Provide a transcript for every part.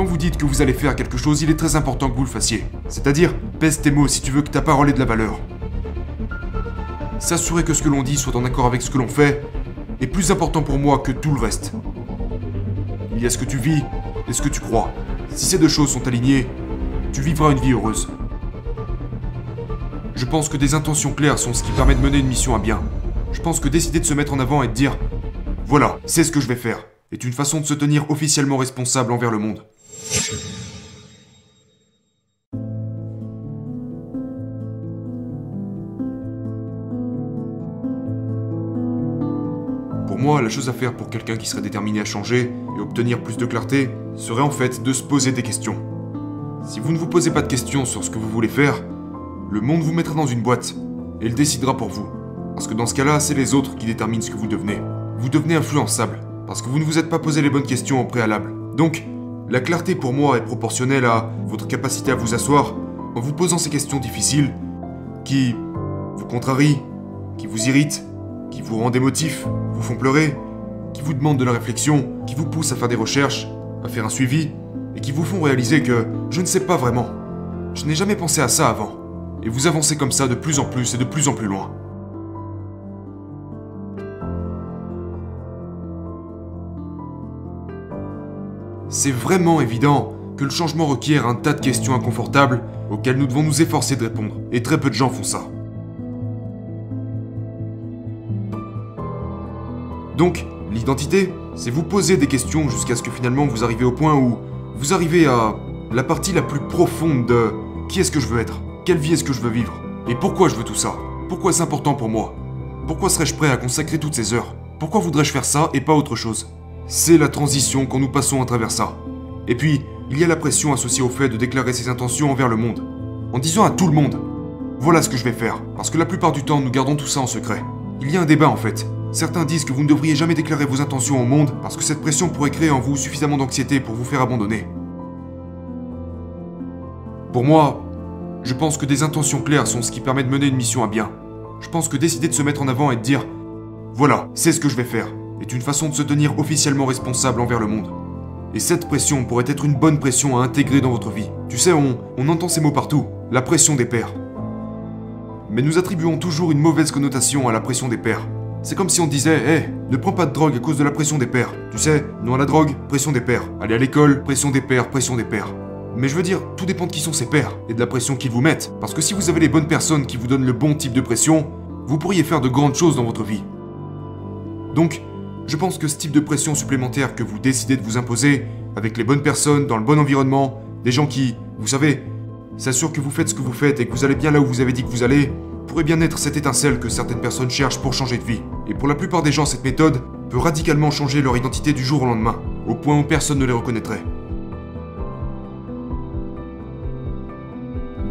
Quand vous dites que vous allez faire quelque chose, il est très important que vous le fassiez. C'est-à-dire, pèse tes mots si tu veux que ta parole ait de la valeur. S'assurer que ce que l'on dit soit en accord avec ce que l'on fait est plus important pour moi que tout le reste. Il y a ce que tu vis et ce que tu crois. Si ces deux choses sont alignées, tu vivras une vie heureuse. Je pense que des intentions claires sont ce qui permet de mener une mission à bien. Je pense que décider de se mettre en avant et de dire Voilà, c'est ce que je vais faire, est une façon de se tenir officiellement responsable envers le monde. Pour moi, la chose à faire pour quelqu'un qui serait déterminé à changer et obtenir plus de clarté serait en fait de se poser des questions. Si vous ne vous posez pas de questions sur ce que vous voulez faire, le monde vous mettra dans une boîte et il décidera pour vous. Parce que dans ce cas-là, c'est les autres qui déterminent ce que vous devenez. Vous devenez influençable parce que vous ne vous êtes pas posé les bonnes questions au préalable. Donc, la clarté pour moi est proportionnelle à votre capacité à vous asseoir en vous posant ces questions difficiles qui vous contrarient, qui vous irritent, qui vous rendent émotif, vous font pleurer, qui vous demandent de la réflexion, qui vous poussent à faire des recherches, à faire un suivi, et qui vous font réaliser que je ne sais pas vraiment. Je n'ai jamais pensé à ça avant. Et vous avancez comme ça de plus en plus et de plus en plus loin. C'est vraiment évident que le changement requiert un tas de questions inconfortables auxquelles nous devons nous efforcer de répondre, et très peu de gens font ça. Donc, l'identité, c'est vous poser des questions jusqu'à ce que finalement vous arrivez au point où vous arrivez à la partie la plus profonde de qui est-ce que je veux être, quelle vie est-ce que je veux vivre, et pourquoi je veux tout ça, pourquoi c'est important pour moi, pourquoi serais-je prêt à consacrer toutes ces heures, pourquoi voudrais-je faire ça et pas autre chose? C'est la transition quand nous passons à travers ça. Et puis, il y a la pression associée au fait de déclarer ses intentions envers le monde, en disant à tout le monde voilà ce que je vais faire, parce que la plupart du temps nous gardons tout ça en secret. Il y a un débat en fait. Certains disent que vous ne devriez jamais déclarer vos intentions au monde parce que cette pression pourrait créer en vous suffisamment d'anxiété pour vous faire abandonner. Pour moi, je pense que des intentions claires sont ce qui permet de mener une mission à bien. Je pense que décider de se mettre en avant et de dire voilà, c'est ce que je vais faire, est une façon de se tenir officiellement responsable envers le monde. Et cette pression pourrait être une bonne pression à intégrer dans votre vie. Tu sais, on, on entend ces mots partout, la pression des pères. Mais nous attribuons toujours une mauvaise connotation à la pression des pères. C'est comme si on disait, hé, ne prends pas de drogue à cause de la pression des pères. Tu sais, non à la drogue, pression des pères. Aller à l'école, pression des pères, pression des pères. Mais je veux dire, tout dépend de qui sont ces pères et de la pression qu'ils vous mettent. Parce que si vous avez les bonnes personnes qui vous donnent le bon type de pression, vous pourriez faire de grandes choses dans votre vie. Donc, je pense que ce type de pression supplémentaire que vous décidez de vous imposer, avec les bonnes personnes, dans le bon environnement, des gens qui, vous savez, s'assurent que vous faites ce que vous faites et que vous allez bien là où vous avez dit que vous allez, pourrait bien être cette étincelle que certaines personnes cherchent pour changer de vie. Et pour la plupart des gens, cette méthode peut radicalement changer leur identité du jour au lendemain, au point où personne ne les reconnaîtrait.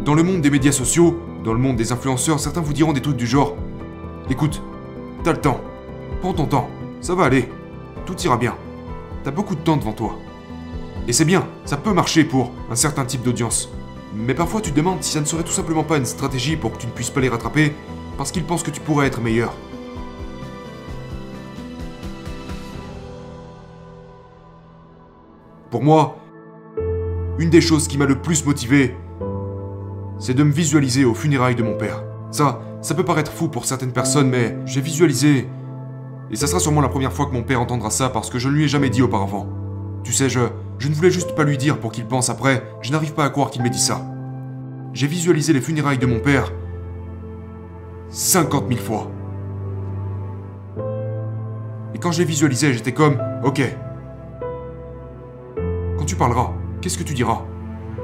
Dans le monde des médias sociaux, dans le monde des influenceurs, certains vous diront des trucs du genre Écoute, t'as le temps, prends ton temps, ça va aller, tout ira bien, t'as beaucoup de temps devant toi. Et c'est bien, ça peut marcher pour un certain type d'audience. Mais parfois tu te demandes si ça ne serait tout simplement pas une stratégie pour que tu ne puisses pas les rattraper, parce qu'ils pensent que tu pourrais être meilleur. Pour moi, une des choses qui m'a le plus motivé, c'est de me visualiser aux funérailles de mon père. Ça, ça peut paraître fou pour certaines personnes, mais j'ai visualisé... Et ça sera sûrement la première fois que mon père entendra ça parce que je ne lui ai jamais dit auparavant. Tu sais, je, je ne voulais juste pas lui dire pour qu'il pense après, je n'arrive pas à croire qu'il m'ait dit ça. J'ai visualisé les funérailles de mon père 50 000 fois. Et quand je les visualisais, j'étais comme, ok. Quand tu parleras, qu'est-ce que tu diras?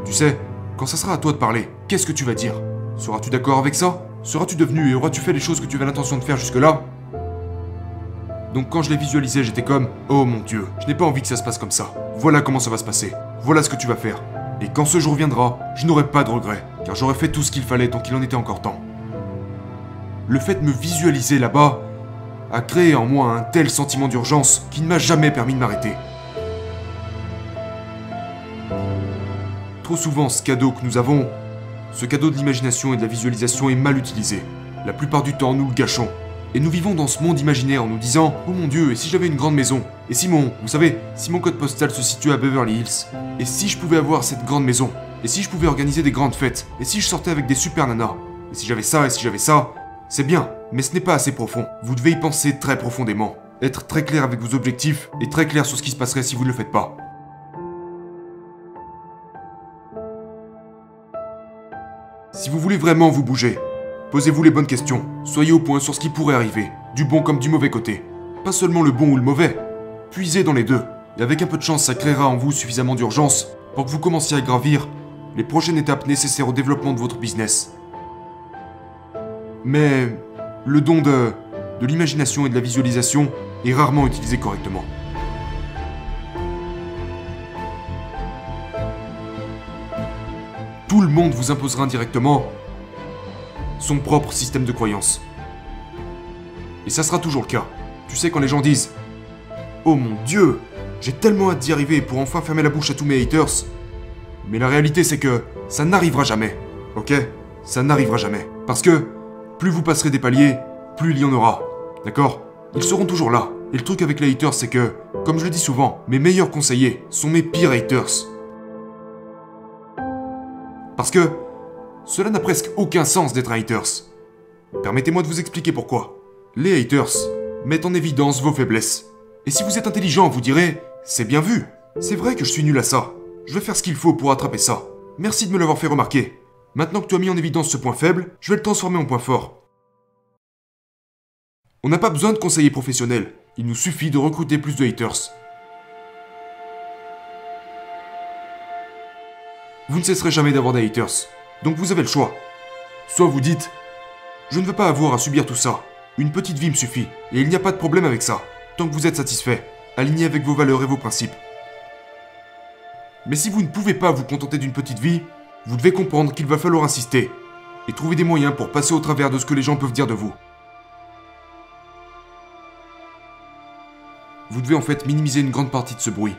Tu sais, quand ça sera à toi de parler, qu'est-ce que tu vas dire? Seras-tu d'accord avec ça? Seras-tu devenu et auras-tu fait les choses que tu avais l'intention de faire jusque-là? Donc quand je les visualisais, j'étais comme Oh mon dieu, je n'ai pas envie que ça se passe comme ça. Voilà comment ça va se passer. Voilà ce que tu vas faire. Et quand ce jour viendra, je n'aurai pas de regrets, car j'aurai fait tout ce qu'il fallait tant qu'il en était encore temps. Le fait de me visualiser là-bas a créé en moi un tel sentiment d'urgence qui ne m'a jamais permis de m'arrêter. Trop souvent, ce cadeau que nous avons, ce cadeau de l'imagination et de la visualisation est mal utilisé. La plupart du temps, nous le gâchons. Et nous vivons dans ce monde imaginaire en nous disant Oh mon dieu, et si j'avais une grande maison? Et si mon, vous savez, si mon code postal se situe à Beverly Hills Et si je pouvais avoir cette grande maison Et si je pouvais organiser des grandes fêtes Et si je sortais avec des super nanas Et si j'avais ça, et si j'avais ça C'est bien, mais ce n'est pas assez profond. Vous devez y penser très profondément. Être très clair avec vos objectifs et très clair sur ce qui se passerait si vous ne le faites pas. Si vous voulez vraiment vous bouger, posez-vous les bonnes questions. Soyez au point sur ce qui pourrait arriver, du bon comme du mauvais côté. Pas seulement le bon ou le mauvais. Puisez dans les deux. Et avec un peu de chance, ça créera en vous suffisamment d'urgence pour que vous commenciez à gravir les prochaines étapes nécessaires au développement de votre business. Mais le don de, de l'imagination et de la visualisation est rarement utilisé correctement. Tout le monde vous imposera indirectement son propre système de croyance. Et ça sera toujours le cas. Tu sais quand les gens disent Oh mon dieu, j'ai tellement hâte d'y arriver pour enfin fermer la bouche à tous mes haters. Mais la réalité c'est que ça n'arrivera jamais. Ok? Ça n'arrivera jamais. Parce que plus vous passerez des paliers, plus il y en aura. D'accord? Ils seront toujours là. Et le truc avec les haters c'est que, comme je le dis souvent, mes meilleurs conseillers sont mes pires haters. Parce que cela n'a presque aucun sens d'être un haters. Permettez-moi de vous expliquer pourquoi. Les haters mettent en évidence vos faiblesses. Et si vous êtes intelligent, vous direz C'est bien vu. C'est vrai que je suis nul à ça. Je vais faire ce qu'il faut pour attraper ça. Merci de me l'avoir fait remarquer. Maintenant que tu as mis en évidence ce point faible, je vais le transformer en point fort. On n'a pas besoin de conseillers professionnels. Il nous suffit de recruter plus de haters. Vous ne cesserez jamais d'avoir des haters. Donc vous avez le choix. Soit vous dites Je ne veux pas avoir à subir tout ça. Une petite vie me suffit. Et il n'y a pas de problème avec ça. Tant que vous êtes satisfait, aligné avec vos valeurs et vos principes. Mais si vous ne pouvez pas vous contenter d'une petite vie, vous devez comprendre qu'il va falloir insister. Et trouver des moyens pour passer au travers de ce que les gens peuvent dire de vous. Vous devez en fait minimiser une grande partie de ce bruit.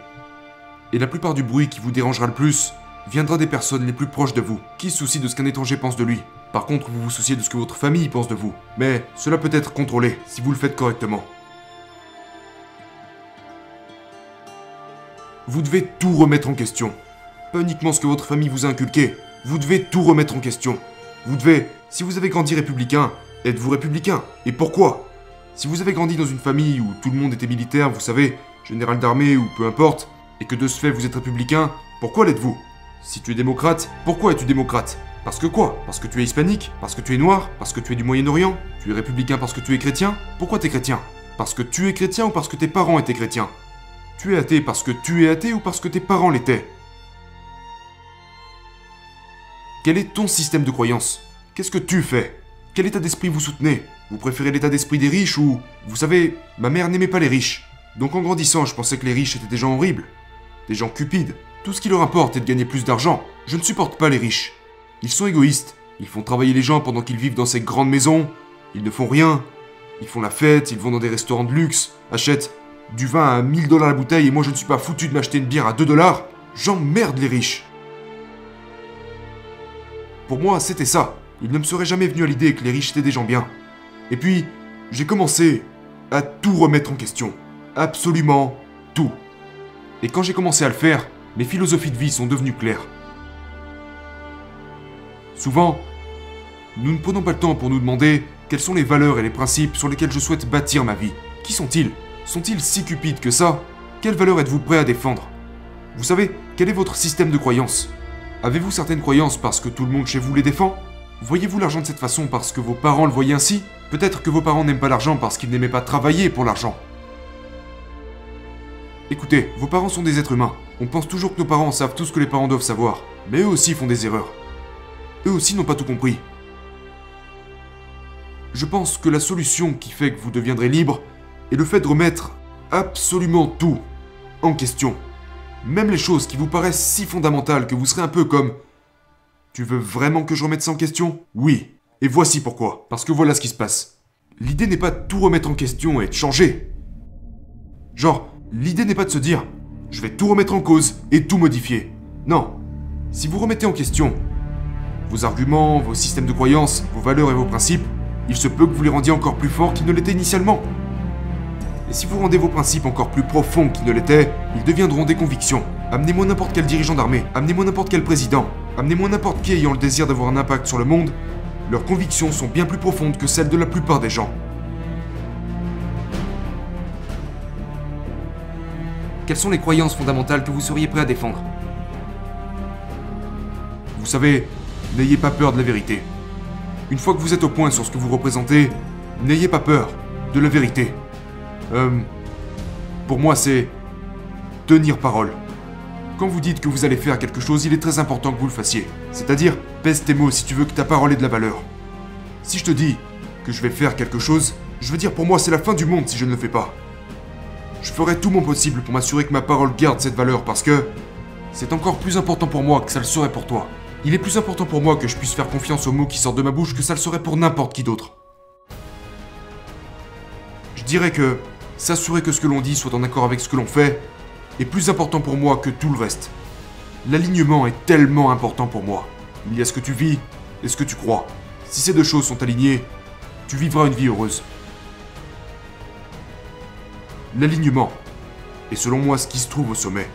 Et la plupart du bruit qui vous dérangera le plus viendra des personnes les plus proches de vous, qui se soucient de ce qu'un étranger pense de lui? Par contre, vous vous souciez de ce que votre famille pense de vous. Mais cela peut être contrôlé si vous le faites correctement. Vous devez tout remettre en question. Pas uniquement ce que votre famille vous a inculqué. Vous devez tout remettre en question. Vous devez, si vous avez grandi républicain, êtes-vous républicain? Et pourquoi? Si vous avez grandi dans une famille où tout le monde était militaire, vous savez, général d'armée ou peu importe, et que de ce fait vous êtes républicain, pourquoi l'êtes-vous? Si tu es démocrate, pourquoi es-tu démocrate? Parce que quoi? Parce que tu es hispanique? Parce que tu es noir? Parce que tu es du Moyen-Orient? Tu es républicain parce que tu es chrétien? Pourquoi t'es chrétien? Parce que tu es chrétien ou parce que tes parents étaient chrétiens? Tu es athée parce que tu es athée ou parce que tes parents l'étaient? Quel est ton système de croyance? Qu'est-ce que tu fais? Quel état d'esprit vous soutenez? Vous préférez l'état d'esprit des riches ou... Vous savez, ma mère n'aimait pas les riches? Donc en grandissant, je pensais que les riches étaient des gens horribles. Des gens cupides. Tout ce qui leur importe est de gagner plus d'argent. Je ne supporte pas les riches. Ils sont égoïstes. Ils font travailler les gens pendant qu'ils vivent dans ces grandes maisons. Ils ne font rien. Ils font la fête, ils vont dans des restaurants de luxe, achètent du vin à 1000 dollars la bouteille et moi je ne suis pas foutu de m'acheter une bière à 2 dollars. J'emmerde les riches. Pour moi, c'était ça. Il ne me serait jamais venu à l'idée que les riches étaient des gens bien. Et puis, j'ai commencé à tout remettre en question. Absolument tout. Et quand j'ai commencé à le faire, mes philosophies de vie sont devenues claires. Souvent, nous ne prenons pas le temps pour nous demander quelles sont les valeurs et les principes sur lesquels je souhaite bâtir ma vie. Qui sont-ils? Sont-ils si cupides que ça? Quelles valeurs êtes-vous prêt à défendre? Vous savez, quel est votre système de croyance Avez-vous certaines croyances parce que tout le monde chez vous les défend? Voyez-vous l'argent de cette façon parce que vos parents le voyaient ainsi? Peut-être que vos parents n'aiment pas l'argent parce qu'ils n'aimaient pas travailler pour l'argent. Écoutez, vos parents sont des êtres humains. On pense toujours que nos parents savent tout ce que les parents doivent savoir. Mais eux aussi font des erreurs. Eux aussi n'ont pas tout compris. Je pense que la solution qui fait que vous deviendrez libre est le fait de remettre absolument tout en question. Même les choses qui vous paraissent si fondamentales que vous serez un peu comme Tu veux vraiment que je remette ça en question? Oui. Et voici pourquoi. Parce que voilà ce qui se passe. L'idée n'est pas de tout remettre en question et de changer. Genre, l'idée n'est pas de se dire Je vais tout remettre en cause et tout modifier. Non. Si vous remettez en question vos arguments, vos systèmes de croyances, vos valeurs et vos principes, il se peut que vous les rendiez encore plus forts qu'ils ne l'étaient initialement. Et si vous rendez vos principes encore plus profonds qu'ils ne l'étaient, ils deviendront des convictions. Amenez-moi n'importe quel dirigeant d'armée, amenez-moi n'importe quel président, amenez-moi n'importe qui ayant le désir d'avoir un impact sur le monde, leurs convictions sont bien plus profondes que celles de la plupart des gens. Quelles sont les croyances fondamentales que vous seriez prêt à défendre Vous savez, n'ayez pas peur de la vérité. Une fois que vous êtes au point sur ce que vous représentez, n'ayez pas peur de la vérité. Euh, pour moi, c'est tenir parole. Quand vous dites que vous allez faire quelque chose, il est très important que vous le fassiez. C'est-à-dire, pèse tes mots si tu veux que ta parole ait de la valeur. Si je te dis que je vais faire quelque chose, je veux dire pour moi c'est la fin du monde si je ne le fais pas. Je ferai tout mon possible pour m'assurer que ma parole garde cette valeur parce que c'est encore plus important pour moi que ça le serait pour toi. Il est plus important pour moi que je puisse faire confiance aux mots qui sortent de ma bouche que ça le serait pour n'importe qui d'autre. Je dirais que s'assurer que ce que l'on dit soit en accord avec ce que l'on fait est plus important pour moi que tout le reste. L'alignement est tellement important pour moi. Il y a ce que tu vis et ce que tu crois. Si ces deux choses sont alignées, tu vivras une vie heureuse. L'alignement est selon moi ce qui se trouve au sommet.